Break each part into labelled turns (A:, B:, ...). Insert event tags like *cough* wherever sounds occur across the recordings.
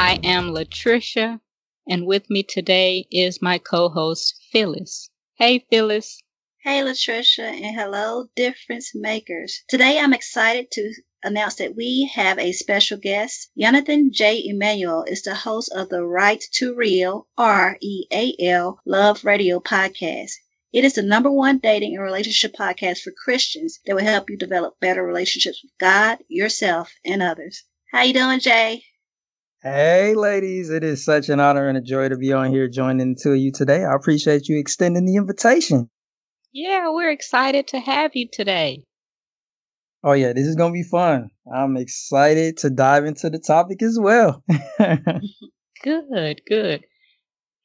A: I am Latricia, and with me today is my co host, Phyllis. Hey, Phyllis.
B: Hey, Latricia, and hello, difference makers. Today I'm excited to announce that we have a special guest. Jonathan J. Emanuel is the host of the Right to Real, R E A L, Love Radio podcast. It is the number one dating and relationship podcast for Christians that will help you develop better relationships with God, yourself, and others. How you doing, Jay?
C: Hey, ladies, it is such an honor and a joy to be on here joining to you today. I appreciate you extending the invitation.
A: Yeah, we're excited to have you today.
C: Oh, yeah, this is going to be fun. I'm excited to dive into the topic as well. *laughs*
A: good, good.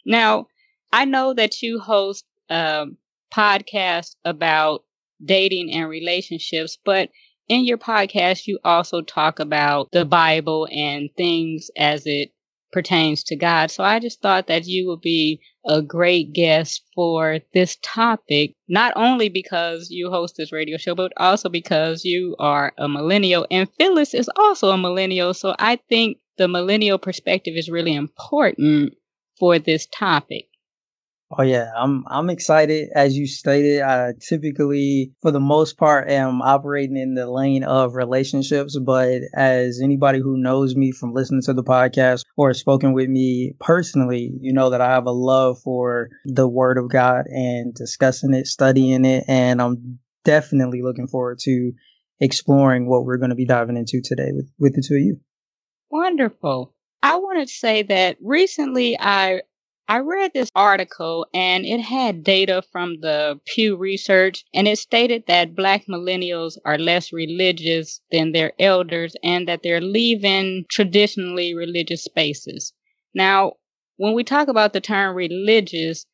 A: Now, I know that you host um, a podcast about dating and relationships, but in your podcast, you also talk about the Bible and things as it pertains to God. So I just thought that you would be a great guest for this topic, not only because you host this radio show, but also because you are a millennial and Phyllis is also a millennial. So I think the millennial perspective is really important for this topic.
C: Oh yeah, I'm I'm excited. As you stated, I typically, for the most part, am operating in the lane of relationships. But as anybody who knows me from listening to the podcast or has spoken with me personally, you know that I have a love for the Word of God and discussing it, studying it, and I'm definitely looking forward to exploring what we're going to be diving into today with with the two of you.
A: Wonderful. I want to say that recently I I read this article and it had data from the Pew Research and it stated that black millennials are less religious than their elders and that they're leaving traditionally religious spaces. Now, when we talk about the term religious,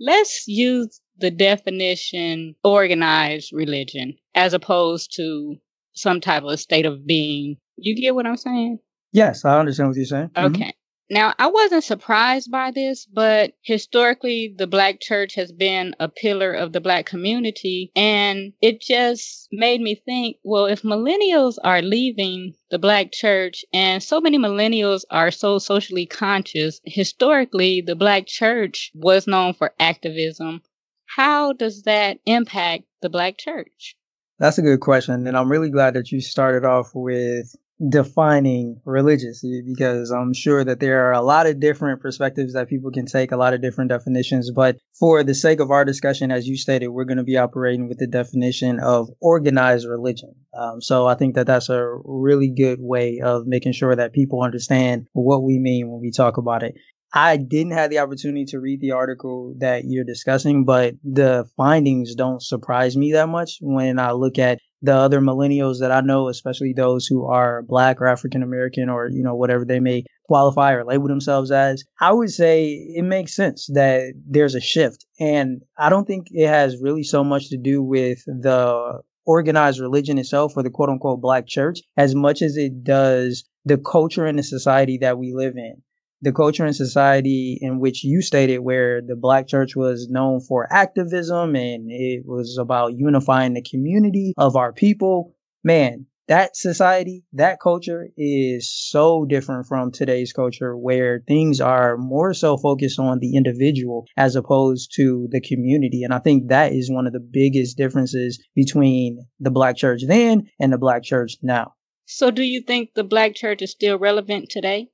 A: let's use the definition organized religion as opposed to some type of state of being. You get what I'm saying?
C: Yes, I understand what you're saying.
A: Mm-hmm. Okay. Mm-hmm. Now, I wasn't surprised by this, but historically, the Black church has been a pillar of the Black community. And it just made me think well, if millennials are leaving the Black church and so many millennials are so socially conscious, historically, the Black church was known for activism. How does that impact the Black church?
C: That's a good question. And I'm really glad that you started off with defining religious because I'm sure that there are a lot of different perspectives that people can take, a lot of different definitions. But for the sake of our discussion, as you stated, we're going to be operating with the definition of organized religion. Um, so I think that that's a really good way of making sure that people understand what we mean when we talk about it. I didn't have the opportunity to read the article that you're discussing, but the findings don't surprise me that much when I look at the other millennials that I know, especially those who are black or African American or, you know, whatever they may qualify or label themselves as, I would say it makes sense that there's a shift. And I don't think it has really so much to do with the organized religion itself or the quote unquote black church as much as it does the culture and the society that we live in the culture and society in which you stated where the black church was known for activism and it was about unifying the community of our people man that society that culture is so different from today's culture where things are more so focused on the individual as opposed to the community. And i think that is one of the biggest differences between the black church then and the black church now.
A: So do you think the black church is still relevant today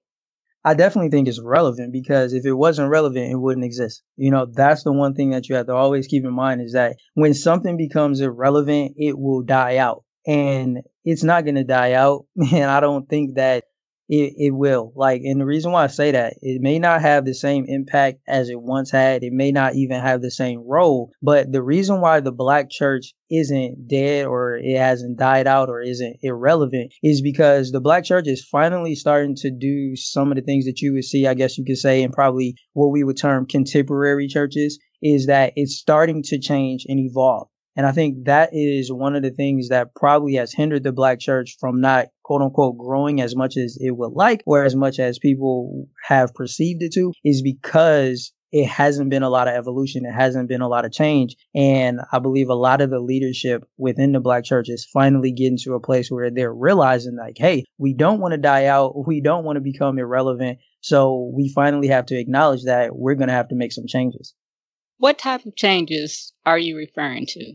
C: I definitely think it's relevant because if it wasn't relevant, it wouldn't exist. You know, that's the one thing that you have to always keep in mind is that when something becomes irrelevant, it will die out. And it's not going to die out. *laughs* And I don't think that it, it will. Like, and the reason why I say that, it may not have the same impact as it once had. It may not even have the same role. But the reason why the black church isn't dead or it hasn't died out or isn't irrelevant is because the black church is finally starting to do some of the things that you would see, I guess you could say, in probably what we would term contemporary churches, is that it's starting to change and evolve. And I think that is one of the things that probably has hindered the black church from not quote unquote growing as much as it would like or as much as people have perceived it to is because it hasn't been a lot of evolution. It hasn't been a lot of change. And I believe a lot of the leadership within the black church is finally getting to a place where they're realizing like, hey, we don't want to die out. *laughs* We don't want to become irrelevant. So we finally have to acknowledge that we're going to have to make some changes.
A: What type of changes are you referring to?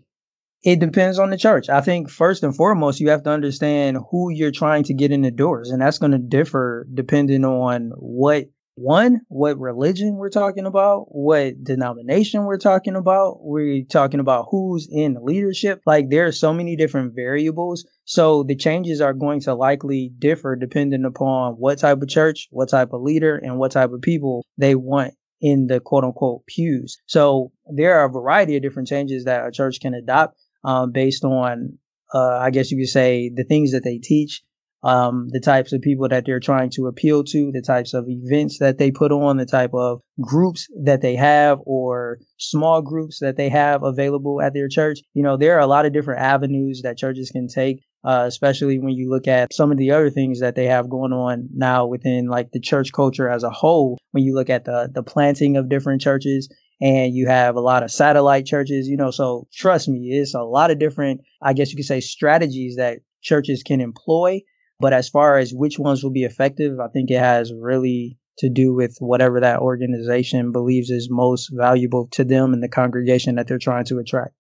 C: It depends on the church. I think first and foremost, you have to understand who you're trying to get in the doors. And that's going to differ depending on what one, what religion we're talking about, what denomination we're talking about. We're talking about who's in leadership. Like there are so many different variables. So the changes are going to likely differ depending upon what type of church, what type of leader, and what type of people they want in the quote unquote pews. So there are a variety of different changes that a church can adopt um, based on, uh, I guess you could say, the things that they teach, um, the types of people that they're trying to appeal to, the types of events that they put on, the type of groups that they have or small groups that they have available at their church. You know, there are a lot of different avenues that churches can take. Uh, especially when you look at some of the other things that they have going on now within like the church culture as a whole. When you look at the the planting of different churches, and you have a lot of satellite churches, you know, so trust me, it's a lot of different, I guess you could say, strategies that churches can employ. But as far as which ones will be effective, I think it has really to do with whatever that organization believes is most valuable to them and the congregation that they're trying to attract.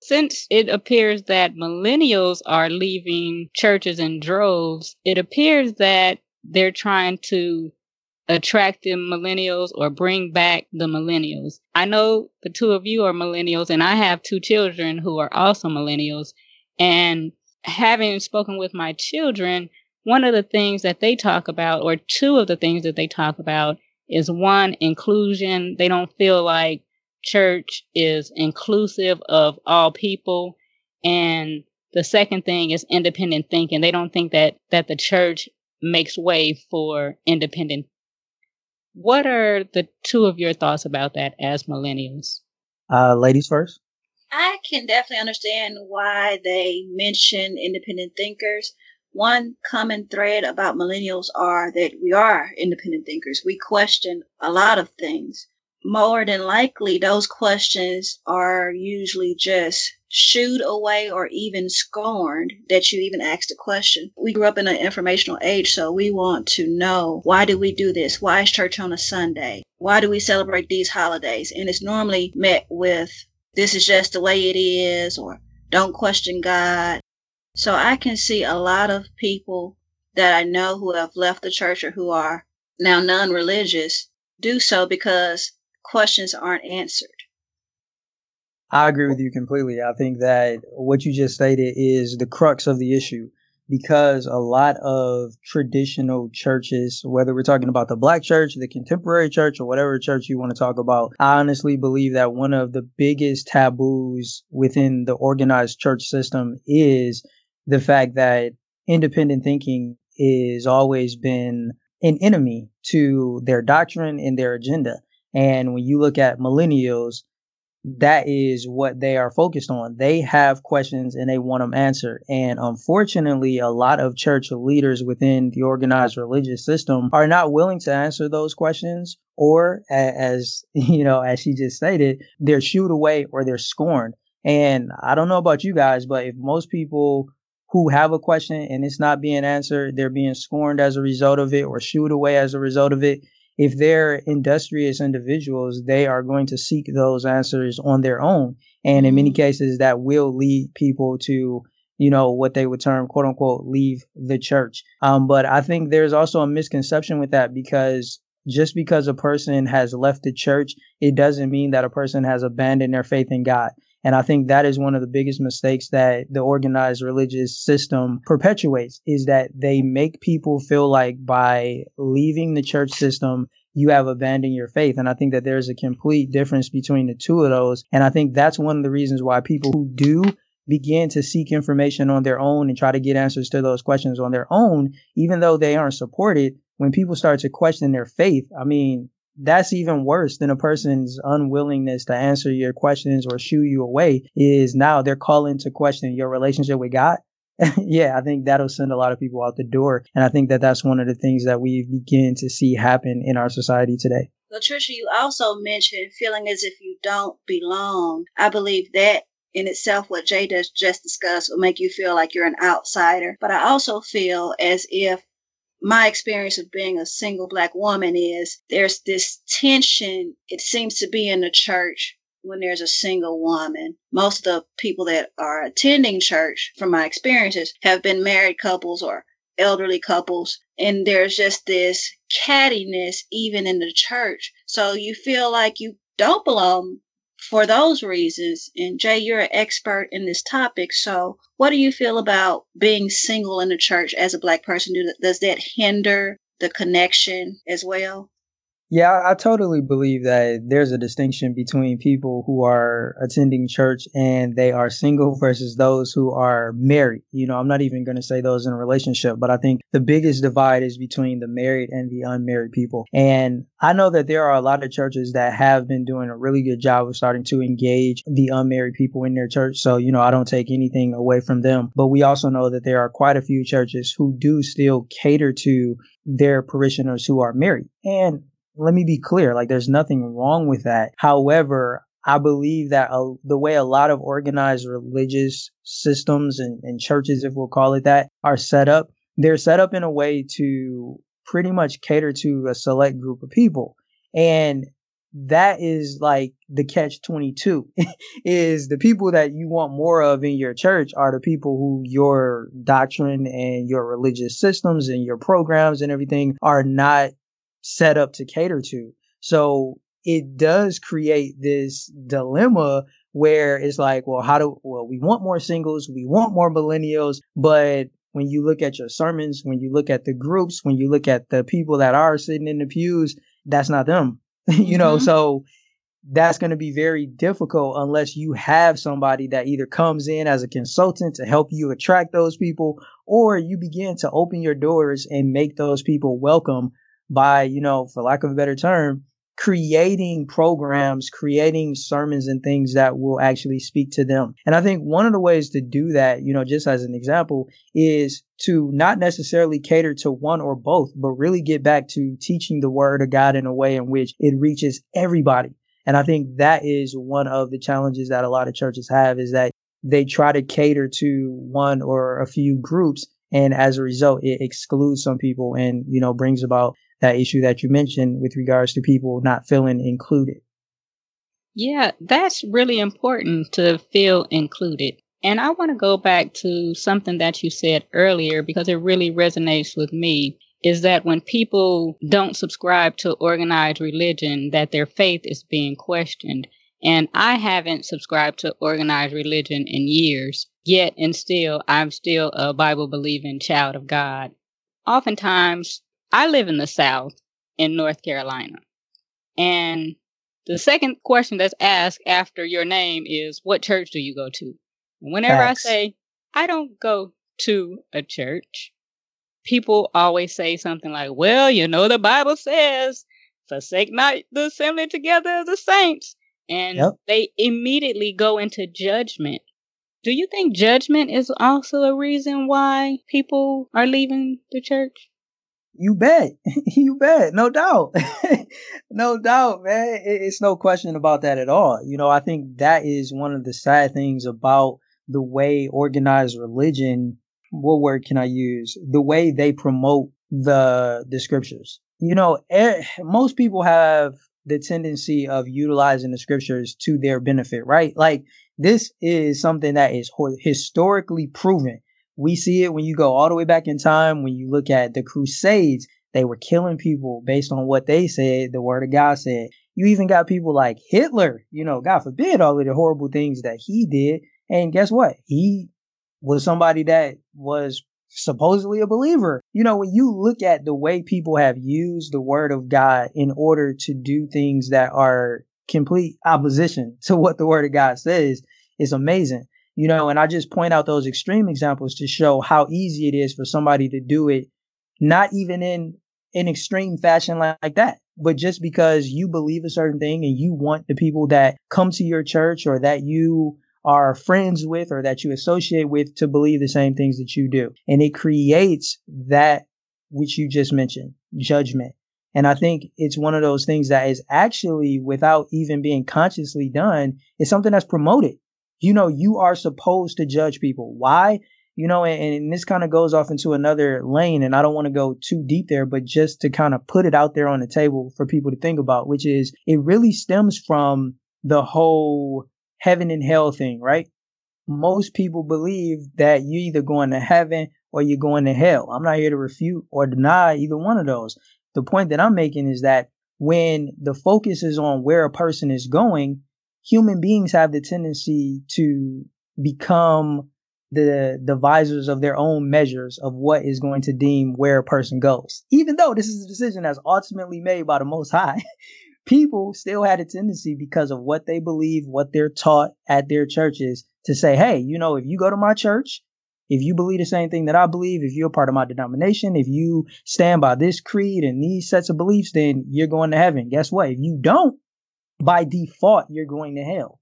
A: Since it appears that millennials are leaving churches in droves, it appears that they're trying to attract the millennials or bring back the millennials. I know the two of you are millennials, and I have two children who are also millennials. And having spoken with my children, one of the things that they talk about, or two of the things that they talk about, is one, inclusion. They don't feel like church is inclusive of all people. And the second thing is independent thinking. They don't think that, that the church makes way for independent what are the two of your thoughts about that as millennials?
C: Uh, ladies first.
B: I can definitely understand why they mention independent thinkers. One common thread about millennials are that we are independent thinkers. We question a lot of things. More than likely, those questions are usually just shooed away or even scorned that you even asked a question. We grew up in an informational age, so we want to know why do we do this? Why is church on a Sunday? Why do we celebrate these holidays? And it's normally met with this is just the way it is or don't question God. So I can see a lot of people that I know who have left the church or who are now non religious do so because questions aren't answered.
C: I agree with you completely. I think that what you just stated is the crux of the issue because a lot of traditional churches, whether we're talking about the black church, the contemporary church, or whatever church you want to talk about, I honestly believe that one of the biggest taboos within the organized church system is the fact that independent thinking is always been an enemy to their doctrine and their agenda. And when you look at millennials, that is what they are focused on. They have questions and they want them answered. And unfortunately, a lot of church leaders within the organized religious system are not willing to answer those questions or as, *laughs* you know, as she just stated, they're shooed away or they're scorned. And I don't know about you guys, but if most people who have a question and it's not being answered, they're being scorned as a result of it or shooed away as a result of it, if they're industrious individuals, they are going to seek those answers on their own. And in many mm-hmm. cases, that will lead people to, you know, what they would term, quote unquote, leave the church. Um, but I think there's also a misconception with that because just because a person has left the church, it doesn't mean that a person has abandoned their faith in God. And I think that is one of the biggest mistakes that the organized religious system perpetuates is that they make people feel like by leaving the church system, you have abandoned your faith. And I think that there's a complete difference between the two of those. And I think that's one of the reasons why people who do begin to seek information on their own and try to get answers to those questions on their own, even though they aren't supported, when people start to question their faith, I mean, that's even worse than a person's unwillingness to answer your questions or shoo you away is now they're calling to question your relationship with God. *laughs* yeah, I think that'll send a lot of people out the door. And I think that that's one of the things that we begin to see happen in our society today.
B: Latricia, you also mentioned feeling as if you don't belong. I believe that in itself, what Jay does just discussed will make you feel like you're an outsider. But I also feel as if my experience of being a single black woman is there's this tension, it seems to be in the church when there's a single woman. Most of the people that are attending church, from my experiences, have been married couples or elderly couples. And there's just this cattiness even in the church. So you feel like you don't belong for those reasons. And Jay, you're an expert in this topic. So, what do you feel about being single in the church as a black person? Does that hinder the connection as well?
C: Yeah, I totally believe that there's a distinction between people who are attending church and they are single *laughs* versus those who are married. You know, I'm not even going to say those in a relationship, but I think the biggest divide is between the married and the unmarried people. And I know that there are a lot of churches that have been doing a really good job of starting to engage the unmarried people in their church. So, you know, I don't take anything away from them, but we also know that there are quite a few churches who do still cater to their parishioners who are married. And let me be clear like there's nothing wrong with that. However i believe that uh, the way a lot of organized religious systems and, and churches if we'll call it that are set up they're set up in a way to pretty much cater to a select group of people. And that is like the catch 22 *laughs* is the people that you want more of in your church are the people who your doctrine and your religious systems and your programs and everything are not set up to cater to. So it does create this dilemma where it's like, well, how do, well, we want more singles, we want more millennials, but when you look at your sermons, when you look at the groups, when you look at the people that are sitting in the pews, that's not them, *laughs* you know? Mm-hmm. So that's going to be very difficult unless you have somebody that either comes in as a consultant to help you attract those people or you begin to open your doors and make those people welcome by, you know, for lack of a better term, creating programs, creating sermons and things that will actually speak to them. And I think one of the ways to do that, you know, just as an example, is to not necessarily cater to one or both, but really get back to teaching the word of God in a way in which it reaches everybody. And I think that is one of the challenges that a lot of churches have is that they try to cater to one or a few groups. And as a result, it excludes some people and, you know, brings about that issue that you mentioned with regards to people not feeling included.
A: Yeah, that's really important to feel included. And I want to go back to something that you said earlier because it really resonates with me is that when people don't subscribe to organized religion that their faith is being questioned. And I haven't subscribed to organized religion in years, yet and still I'm still a Bible believing child of God. Oftentimes I live in the South in North Carolina. And the second question that's asked after your name is, What church do you go to? And whenever Facts. I say, I don't go to a church, people always say something like, Well, you know, the Bible says, forsake not the assembly together of the saints. And yep. they immediately go into judgment. Do you think judgment is also a reason why people are leaving the church?
C: You bet. *laughs* you bet. No doubt. *laughs* no doubt, man. It's no question about that at all. You know, I think that is one of the sad things about the way organized religion, what word can I use? The way they promote the the scriptures. You know, most people have the tendency of utilizing the scriptures to their benefit, right? Like this is something that is historically proven we see it when you go all the way back in time, when you look at the Crusades, they were killing people based on what they said, the word of God said. You even got people like Hitler, you know, God forbid all of the horrible things that he did. And guess what? He was somebody that was supposedly a believer. You know, when you look at the way people have used the word of God in order to do things that are complete opposition *laughs* to what the word of God says, it's amazing. You know, and I just point out those extreme examples to show how easy it is for somebody to do it, not even in an extreme fashion like, like that, but just because you believe a certain thing and you want the people that come to your church or that you are friends with or that you associate with to believe the same things that you do. And it creates that which you just mentioned, judgment. And I think it's one of those things that is actually without even being consciously done, it's something that's promoted. You know, you are supposed to judge people. Why? You know, and, and this kind of goes off into another lane, and I don't want to go too deep there, but just to kind of put it out there on the table for people to think about, which is it really stems from the whole heaven and hell thing, right? Most people believe that you're either going to heaven or you're going to hell. I'm not here to refute or deny either one of those. The point that I'm making is that when the focus is on where a person is going, human beings have the tendency to become the devisers of their own measures of what is going to deem where a person goes. Even though this is a decision that's ultimately made by the Most High, *laughs* people still had a tendency because of what they believe, what they're taught at their churches to say, hey, you know, if you go to my church, if you believe the same thing that I believe, if you're part of my denomination, if you stand by this creed and these sets of beliefs, then you're going to heaven. Guess what? If you don't, by default, you're going to hell.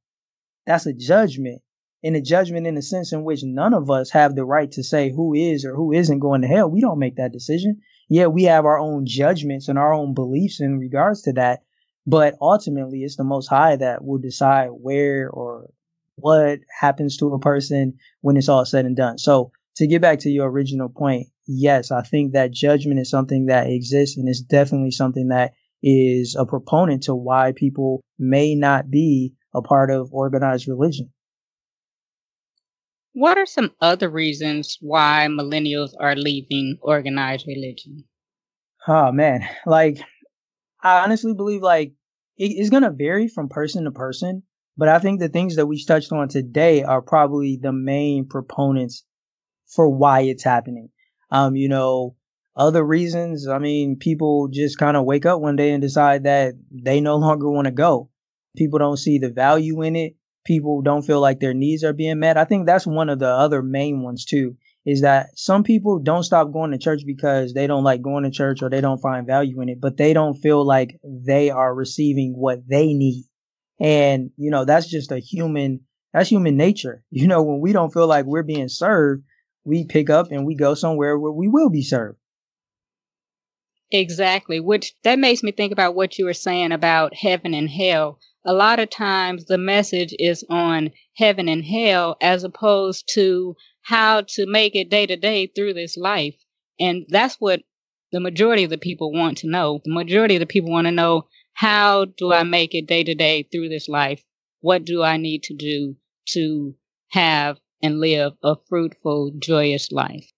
C: That's a judgment. And a judgment in the sense in which none of us have the right to say who is or who isn't going to hell. We don't make that decision. Yeah, we have our own judgments and our own beliefs in regards to that. But ultimately, it's the Most High that will decide where or what happens to a person when it's all said and done. So, to get back to your original point, yes, I think that judgment is something that exists and it's definitely something that is a proponent to why people may not be a part of organized religion.
A: What are some other reasons why millennials are leaving organized religion?
C: Oh man, like I honestly believe like it is going to vary from person to person, but I think the things that we touched on today are probably the main proponents for why it's happening. Um, you know, other reasons, I mean, people just kind of wake up one day and decide that they no *laughs* longer want to go. People don't see the value in it. People don't feel like their needs are being met. I think that's one of the other main ones too is that some people don't stop going to church because they don't like going to church or they don't find value in it, but they don't feel like they are receiving what they need. And, you know, that's just a human, that's human nature. *laughs* You know, when we don't feel like we're being served, we pick up and we go somewhere where we will be served.
A: Exactly. Which that makes me think about what you were saying about heaven and hell. A lot of times the message is on heaven and hell as opposed to how to make it day to day through this life. And that's what the majority of the people want to know. The majority of the people want to know how do I make it day to day through this life? What do I need to do to have and live a fruitful, joyous life?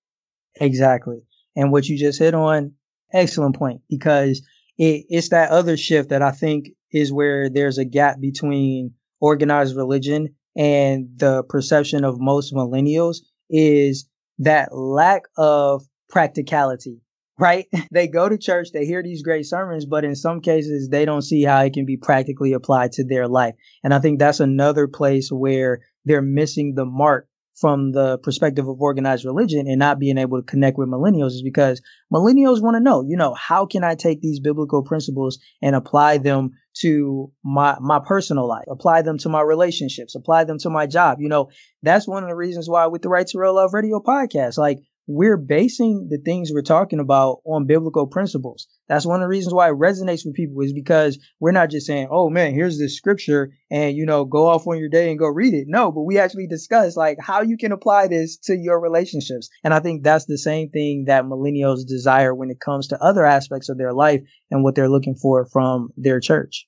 C: Exactly. And what you just hit on, excellent point, because it, it's that other shift that I think is where there's a gap between organized religion and the perception of most millennials is that lack of practicality, right? *laughs* they go to church, they hear these great sermons, but in some cases, they don't see how it can be practically applied to their life. And I think that's another place where they're missing the mark from the perspective of organized religion and not being able to connect with millennials is because millennials want to know, you know, how can I take these biblical principles and apply them to my my personal life, apply them to my relationships, apply them to my job. You know, that's one of the reasons why with the Right to Real Love Radio podcast, like we're basing the things we're talking about on biblical principles. That's one of the reasons why it resonates with people is because we're not just saying, "Oh man, here's this scripture and you know, go off on your day and go read it." No, but we actually discuss like how you can apply this to your relationships. And I think that's the same thing that millennials desire when it comes to other aspects of their life and what they're looking for from their church.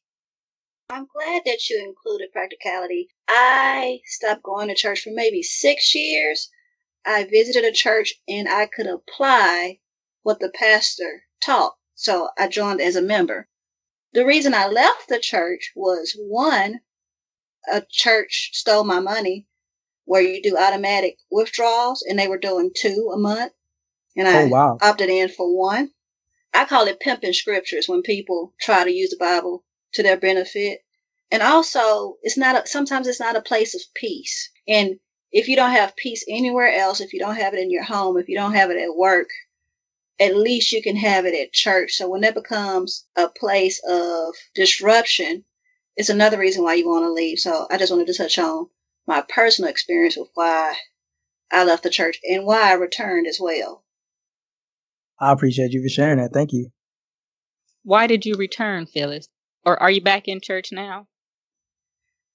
B: I'm glad that you included practicality. I stopped going to church for maybe 6 years I visited a church and I could apply what the pastor taught. So I joined as a member. the reason I left the church was one, a church stole my money where you do automatic withdrawals and they were doing two a month. And I
C: oh, wow.
B: opted in for one. I call it pimping scriptures when people try to use the Bible to their benefit. And also, it's not a, sometimes it's not a place of peace. And if you don't have peace anywhere else, if you don't have it in your home, if you don't have it at work, at least you can have it at church. So when it becomes a place of disruption, it's another reason why you want to leave. So I just wanted to touch on my personal experience with why I left the church and why I returned as well.
C: I appreciate you for sharing that. Thank you.
A: Why did you return, Phyllis? Or are you back in church now?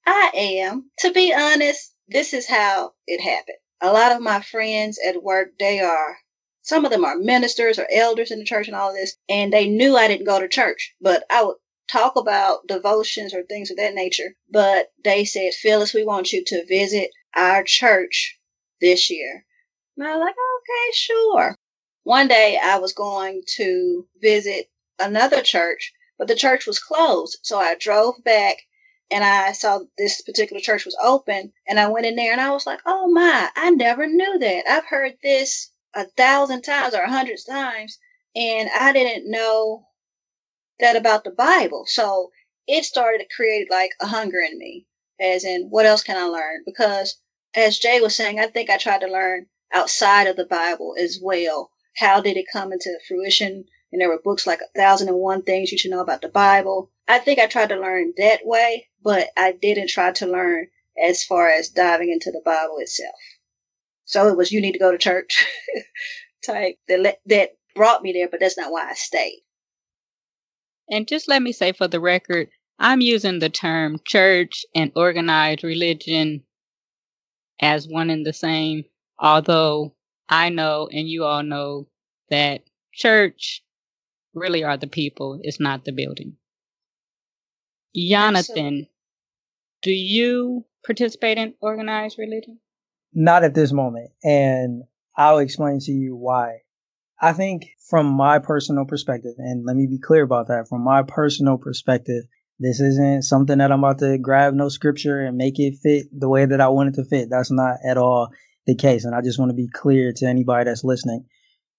B: I am. To be honest, this is how it happened. A lot of my friends at work, they are, some of them are ministers or elders in the church and all of this, and they knew I didn't go to church, but I would talk about devotions or things of that nature. But they said, Phyllis, we want you to visit our church this year. And I was like, okay, sure. One day I was going to visit another church, but the church was closed. So I drove back and I saw this particular church was open and I went in there and I was like, oh my, I never knew that. I've heard this a thousand times or a hundred times and I didn't know that about the Bible. So it started to create like a hunger in me, as in, what else can I learn? Because as Jay was saying, I think I tried to learn outside of the Bible as well. How did it come into fruition? And there were books like A Thousand and One Things You Should Know About the Bible. I think I tried to learn that way, but I didn't try to learn as far as diving into the Bible itself. So it was you need to go to church *laughs* type that that brought me there, but that's not why I stayed.
A: And just let me say for the record, I'm using the term church and organized religion as one and the same, although I know and you all know that church really are the people, it's not the building. Jonathan, do you participate in organized religion?
C: Not at this moment. And I'll explain to you why. I think from my personal perspective, and let me be clear about that, from my personal perspective, this isn't something that I'm about to grab no scripture and make it fit the way that I want it to fit. That's not at all the case. And I just want to be clear to anybody that's listening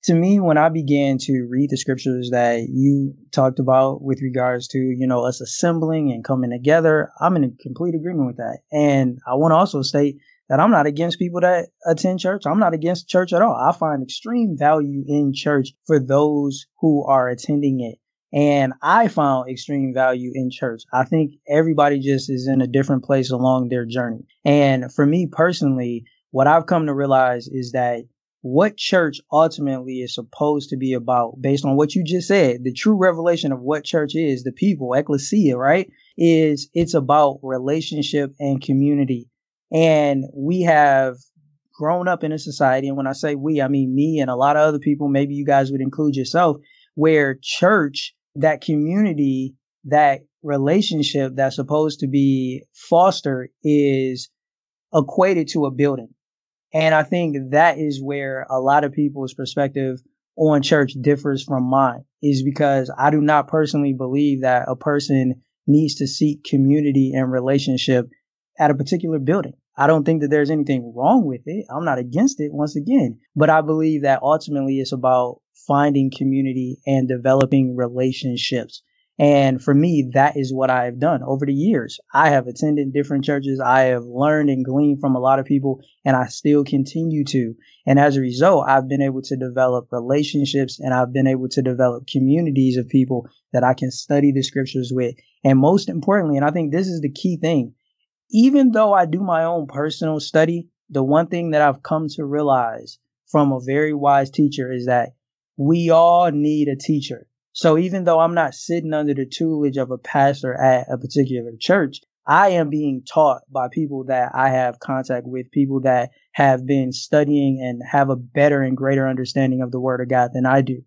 C: to me, when I began to read the scriptures that you talked about with regards to, you know, us assembling and coming together, I'm in complete agreement with that. And I want to also state that I'm not against people that attend church. I'm not against church at all. I find extreme value in church for those who are attending it. And I found extreme value in church. I think everybody just is in a different place along their journey. And for me personally, what I've come to realize is that what church ultimately is supposed to be about based on what you just said. The true revelation of what church is the people ecclesia right is it's about relationship and community. And we have grown up in a society and when i say we i mean me and a lot of other people maybe you guys would include yourself where church that community that relationship that's supposed to be fostered is equated to a building and I think that is where a lot of people's perspective on church differs from mine, is because I do not personally believe that a person needs to seek community and relationship at a particular building. I don't think that there's anything wrong with it. I'm not against it once again, but I believe that ultimately it's about finding community and developing relationships. And for me, that is what I have done over the years. I have attended different churches. I have learned and gleaned from a lot of people, and I still continue to. And as a result, I've been able to develop relationships and I've been able to develop communities of people that I can study the scriptures with. And most importantly, and I think this is the key thing, even though I do my own personal study, the one thing that I've come to realize from a very wise teacher is that we all need a teacher so even though I'm not sitting under the tutelage of a pastor at a particular church, I am being taught by people that I have contact with, people that have been studying and have a better and greater understanding of the word of God than I do.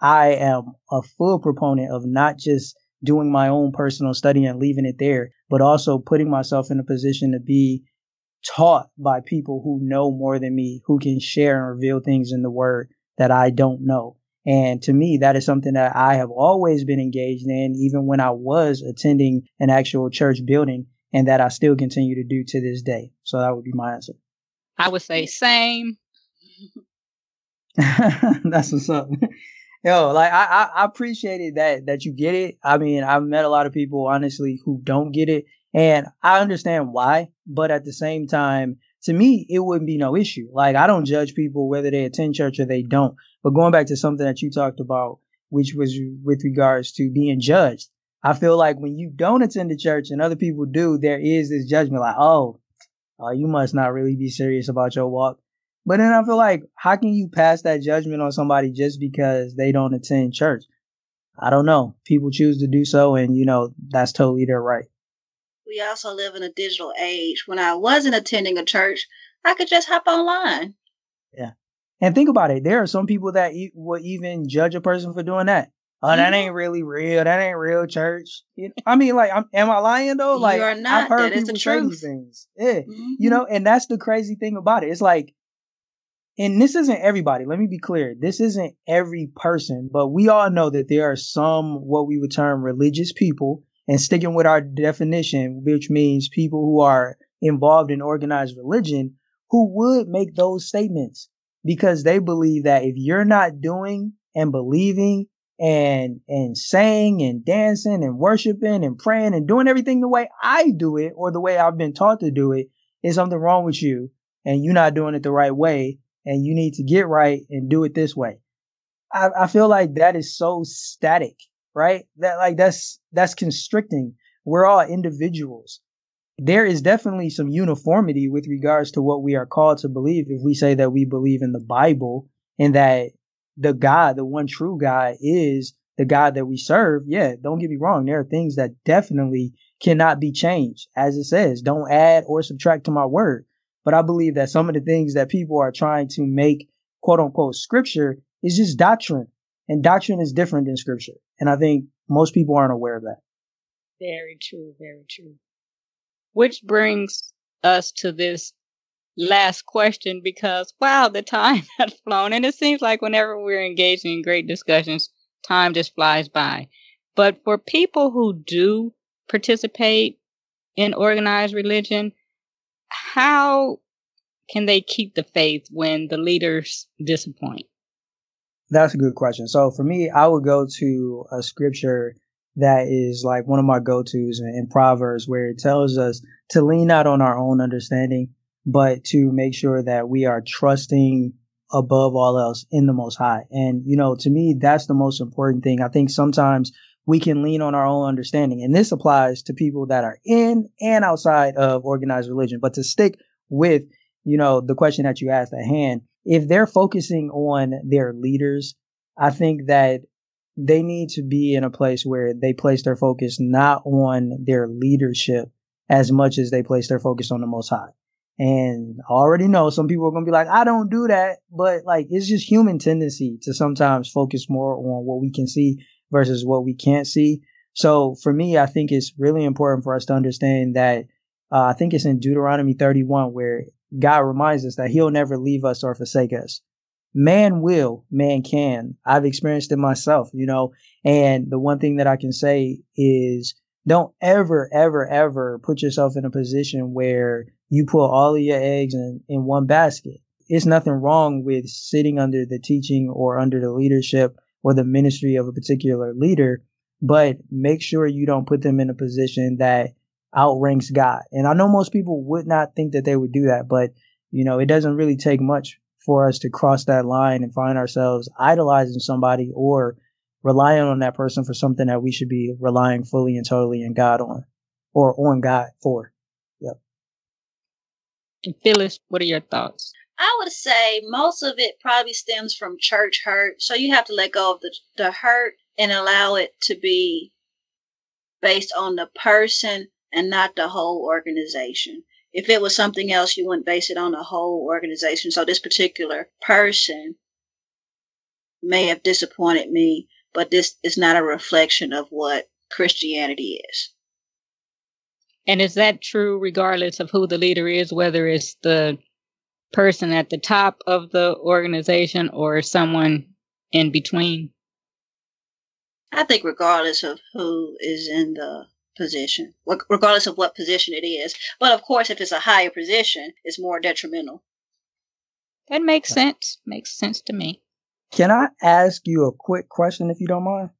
C: I am a full proponent of not just doing my own personal study and leaving it there, but also putting myself in a position to be taught by people who know more than me, who can share and reveal things in the word that I don't know. And to me, that is something that I have always been engaged in, even when I was attending an actual church building, and that I still continue to do to this day. So that would be my answer.
A: I would say same. *laughs*
C: That's what's up. *laughs* Yo, like I, I appreciated that that you get it. I mean, I've met a lot of people honestly who don't get it, and I understand why. But at the same time, to me, it wouldn't be no issue. Like I don't judge people whether they attend church or they don't. But going back to something that you talked about, which was with regards to being judged, I feel like when you don't attend the church and other people do, there is this judgment like, oh, oh, you must not really be serious about your walk. But then I feel like, how can you pass that judgment on somebody just because they don't attend church? I don't know. People choose to do so, and you know that's totally their right.
B: We also live in a digital age. When I wasn't attending a church, I could just hop online.
C: Yeah, and think about it. There are some people that e- will even judge a person for doing that. Oh, that mm-hmm. ain't really real. That ain't real church. You know, I mean, like, I'm, am I lying though? Like,
B: you are not. I've heard that people say these
C: things. Yeah, mm-hmm. you know, and that's the crazy thing about it. It's like and this isn't everybody. Let me be clear. This isn't every person, but we all know that there are some what we would term religious people, and sticking with our definition, which means people who are involved in organized religion, who would make those statements because they believe that if you're not doing and believing and and saying and dancing and worshiping and praying and doing everything the way I do it or the way I've been taught to do it, is something wrong with you and you're not doing it the right way and you need to get right and do it this way. I, I feel like that is so static, right? That like that's that's constricting. We're all individuals. There is definitely some uniformity with regards to what we are called to believe. If we say that we believe in the Bible and that the God, the one true God, is the God that we serve, yeah, don't get me wrong. There are things that definitely cannot be changed. As it says, don't add or subtract to my word. But I believe that some of the things that people are trying to make quote unquote scripture is just doctrine. And doctrine is different than scripture. And I think most people aren't aware of that.
A: Very true. Very true. Which brings us to this last question because wow, the time *laughs* has flown. And it seems like whenever we're engaging in great discussions, time just flies by. But for people who do participate in organized religion, how can they keep the faith when the leaders disappoint?
C: That's a good question. So for me, I would go to a scripture that is like one of my go-tos in Proverbs where it tells us to lean out on our own understanding, but to make sure that we are trusting above all else in the most high. And, you know, to me, that's the most important thing. I think sometimes we can lean on our own understanding. And this applies to people that are in and outside of organized religion. But to stick with, you know, the question that you asked at hand, if they're focusing on their leaders, I think that they need to be in a place where they place their focus not on their leadership as much as they place their focus on the most high. And I already know some people are going to be like, I don't do that. But like, it's just human tendency to sometimes focus more on what we can see versus what we can't see. So for me, I think it's really important for us to understand that uh, I think it's in Deuteronomy 31 where God reminds us that he'll never leave us or forsake us. Man will, man can. I've experienced it myself, you know, and the one thing that I can say is don't ever, ever, ever put yourself in a position where you put all of your eggs in, in one basket. It's nothing wrong with sitting under the teaching or under the leadership or the ministry of a particular leader, but make sure you don't put them in a position that outranks God. And I know most people would not think that they would do that, but you know, it doesn't really take much for us to cross that line and find ourselves idolizing somebody or relying on that person for something that we should be relying fully and totally in God on or on God for. Yep.
A: And Phyllis, what are your thoughts?
B: I would say most of it probably stems from church hurt. So you have to let go of the, the hurt and allow it to be based on the person and not the whole organization. If it was something else, you wouldn't base it on the whole organization. So this particular person may have disappointed me, but this is not a reflection of what Christianity is.
A: And is that true regardless of who the leader is, whether it's the person at the top of the organization or someone in between?
B: I think regardless of who is in the position, regardless of what position it is. But of course, if it's a higher position, it's more detrimental.
A: That makes sense. Makes sense to me.
C: Can I ask you a quick question if you don't mind?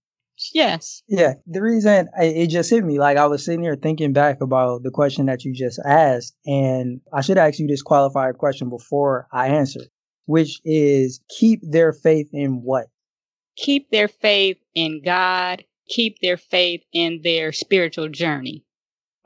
A: Yes.
C: Yeah. The reason I, it just hit me, like I was sitting here thinking back about the question that you just asked, and I should ask you this qualified question before I answer, which is keep their faith in what?
A: Keep their faith in God, keep their faith in their spiritual journey.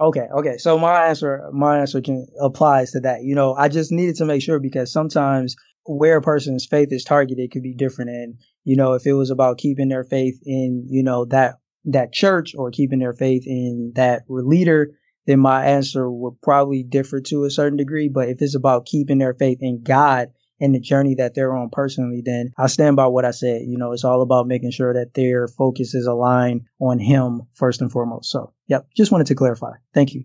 C: Okay, okay. So my answer, my answer can applies to that. You know, I just needed to make sure because sometimes where a person's faith is targeted could be different. And you know, if it was about keeping their faith in, you know, that that church or keeping their faith in that leader, then my answer would probably differ to a certain degree. But if it's about keeping their faith in God and the journey that they're on personally, then I stand by what I said. You know, it's all about making sure that their focus is aligned on Him first and foremost. So, yep, just wanted to clarify. Thank you.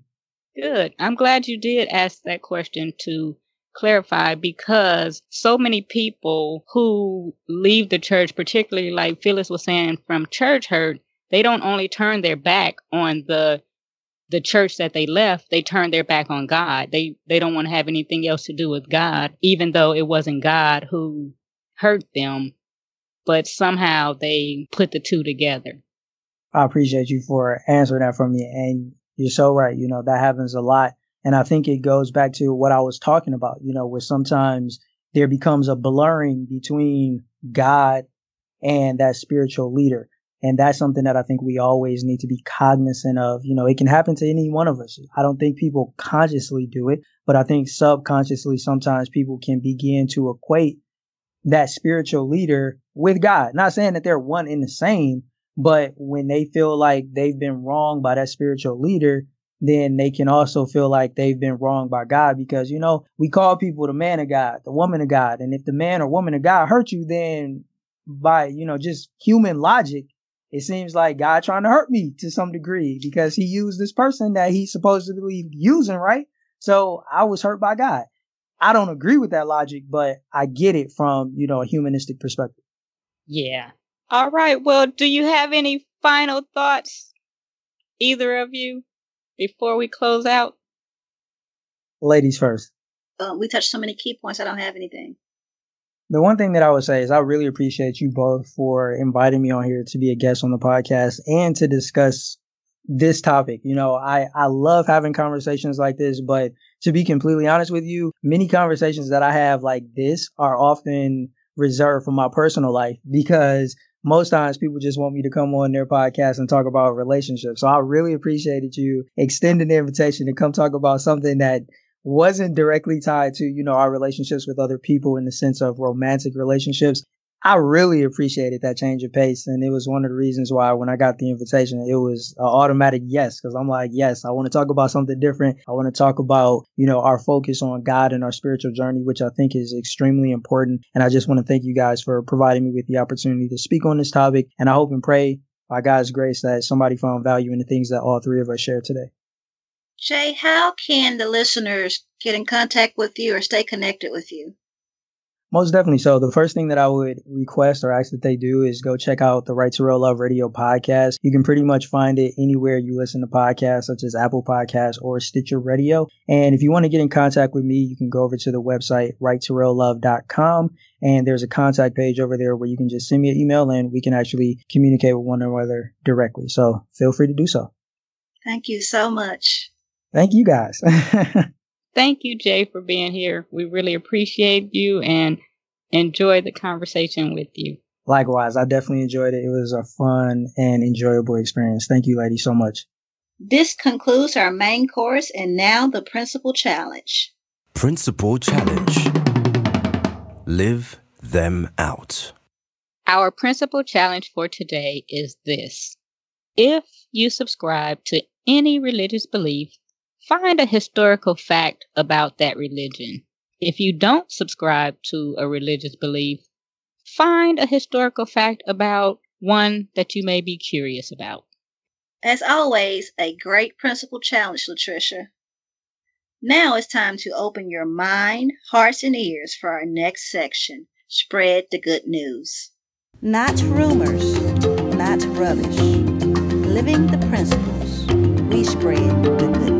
A: Good. I'm glad you did ask that question to clarify because so many people who leave the church, particularly like Phyllis was saying from church hurt, they don't only turn their back on the the church that they left, they turned their back on God. They they don't want to have anything else to do with God, even though it wasn't God who hurt them, but somehow they put the two together.
C: I appreciate you for answering that for me. And you're so right. You know, that happens a lot. And I think it goes back to what I was talking about, you know, where sometimes there becomes a blurring between God and that spiritual leader. And that's something that I think we always need to be cognizant of. You know, it can happen to any one of us. I don't think people consciously do it, but I think subconsciously sometimes people can begin to equate that spiritual leader with God. Not saying that they're one in the same, but when they feel like they've been wronged by that spiritual leader, then they can also feel like they've been wronged by God because, you know, we call people the man of God, the woman of God. And if the man or woman of God hurt you, then by, you know, just human logic, it seems like God trying to hurt me to some degree because he used this person that he's supposedly using, right? So I was hurt by God. I don't agree with that logic, but I get it from, you know, a humanistic perspective.
A: Yeah. All right. Well, do you have any final thoughts, either of you, before we close out?
C: Ladies first.
B: Uh, we touched so many key points. I don't have anything.
C: The one thing that I would say is I really appreciate you both for inviting me on here to be a guest on the podcast and to discuss this topic. You know, I, I love having conversations like this, but to be completely honest with you, many conversations that I have like this are often reserved for my personal life because most times people just want me to come on their podcast and talk about relationships. So I really appreciated you extending the invitation to come talk about something that wasn't directly tied to, you know, our relationships with other people in the sense of romantic relationships. I really appreciated that change of pace. And it was one of the reasons why when I got the invitation, it was an automatic yes, because I'm like, yes, I want to talk about something different. I want to talk about, you know, our focus on God and our spiritual journey, which I think is extremely important. And I just want to thank you guys for providing me with the opportunity to speak on this topic. And I hope and pray by God's grace that somebody found value in the things that all three of us shared today.
B: Jay, how can the listeners get in contact with you or stay connected with you?
C: Most definitely. So the first thing that I would request or ask that they do is go check out the Right to Real Love Radio podcast. You can pretty much find it anywhere you listen to podcasts, such as Apple Podcasts or Stitcher Radio. And if you want to get in contact with me, you can go over to the website righttoreallove.com and there's a contact page over there where you can just send me an email and we can actually communicate with one another directly. So feel free to do so.
B: Thank you so much.
C: Thank you guys. *laughs*
A: Thank you, Jay, for being here. We really appreciate you and enjoy the conversation with you.
C: Likewise, I definitely enjoyed it. It was a fun and enjoyable experience. Thank you, ladies, so much.
B: This concludes our main course, and now the principal challenge.
D: Principal challenge Live them out.
A: Our principal challenge for today is this If you subscribe to any religious belief, find a historical fact about that religion. If you don't subscribe to a religious belief, find a historical fact about one that you may be curious about.
B: As always, a great principal challenge, Latricia. Now it's time to open your mind, hearts, and ears for our next section Spread the Good News.
E: Not rumors, not rubbish. Living the principles, we spread the good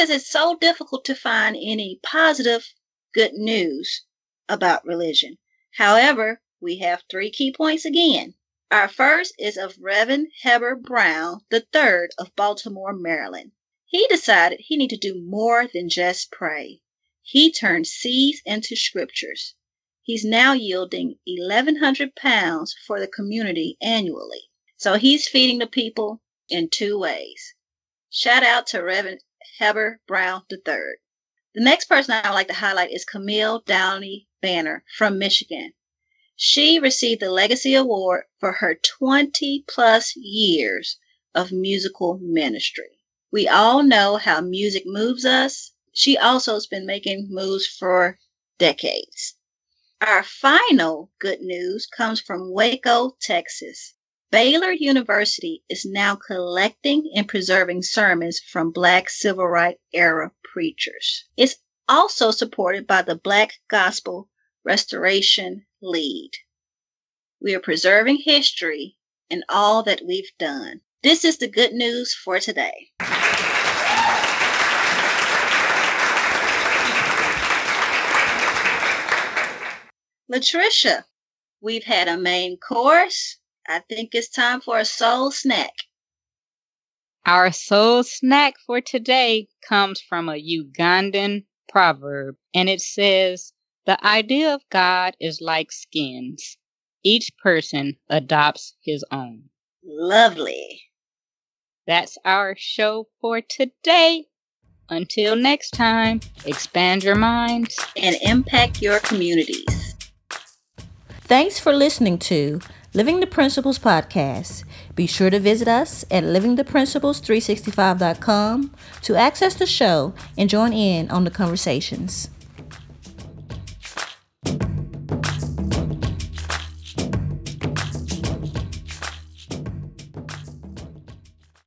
B: As it's so difficult to find any positive good news about religion. However, we have three key points again. Our first is of Reverend Heber Brown III of Baltimore, Maryland. He decided he needed to do more than just pray. He turned seeds into scriptures. He's now yielding 1,100 pounds for the community annually. So he's feeding the people in two ways. Shout out to Reverend Heber Brown III. The next person I would like to highlight is Camille Downey Banner from Michigan. She received the Legacy Award for her 20 plus years of musical ministry. We all know how music moves us, she also has been making moves for decades. Our final good news comes from Waco, Texas. Baylor University is now collecting and preserving sermons from Black Civil Rights era preachers. It's also supported by the Black Gospel Restoration Lead. We are preserving history and all that we've done. This is the good news for today. Latricia, we've had a main course. I think it's time for a soul snack.
A: Our soul snack for today comes from a Ugandan proverb, and it says, The idea of God is like skins. Each person adopts his own.
B: Lovely.
A: That's our show for today. Until next time, expand your minds
B: and impact your communities.
E: Thanks for listening to Living the Principles podcast. Be sure to visit us at livingtheprinciples365.com to access the show and join in on the conversations.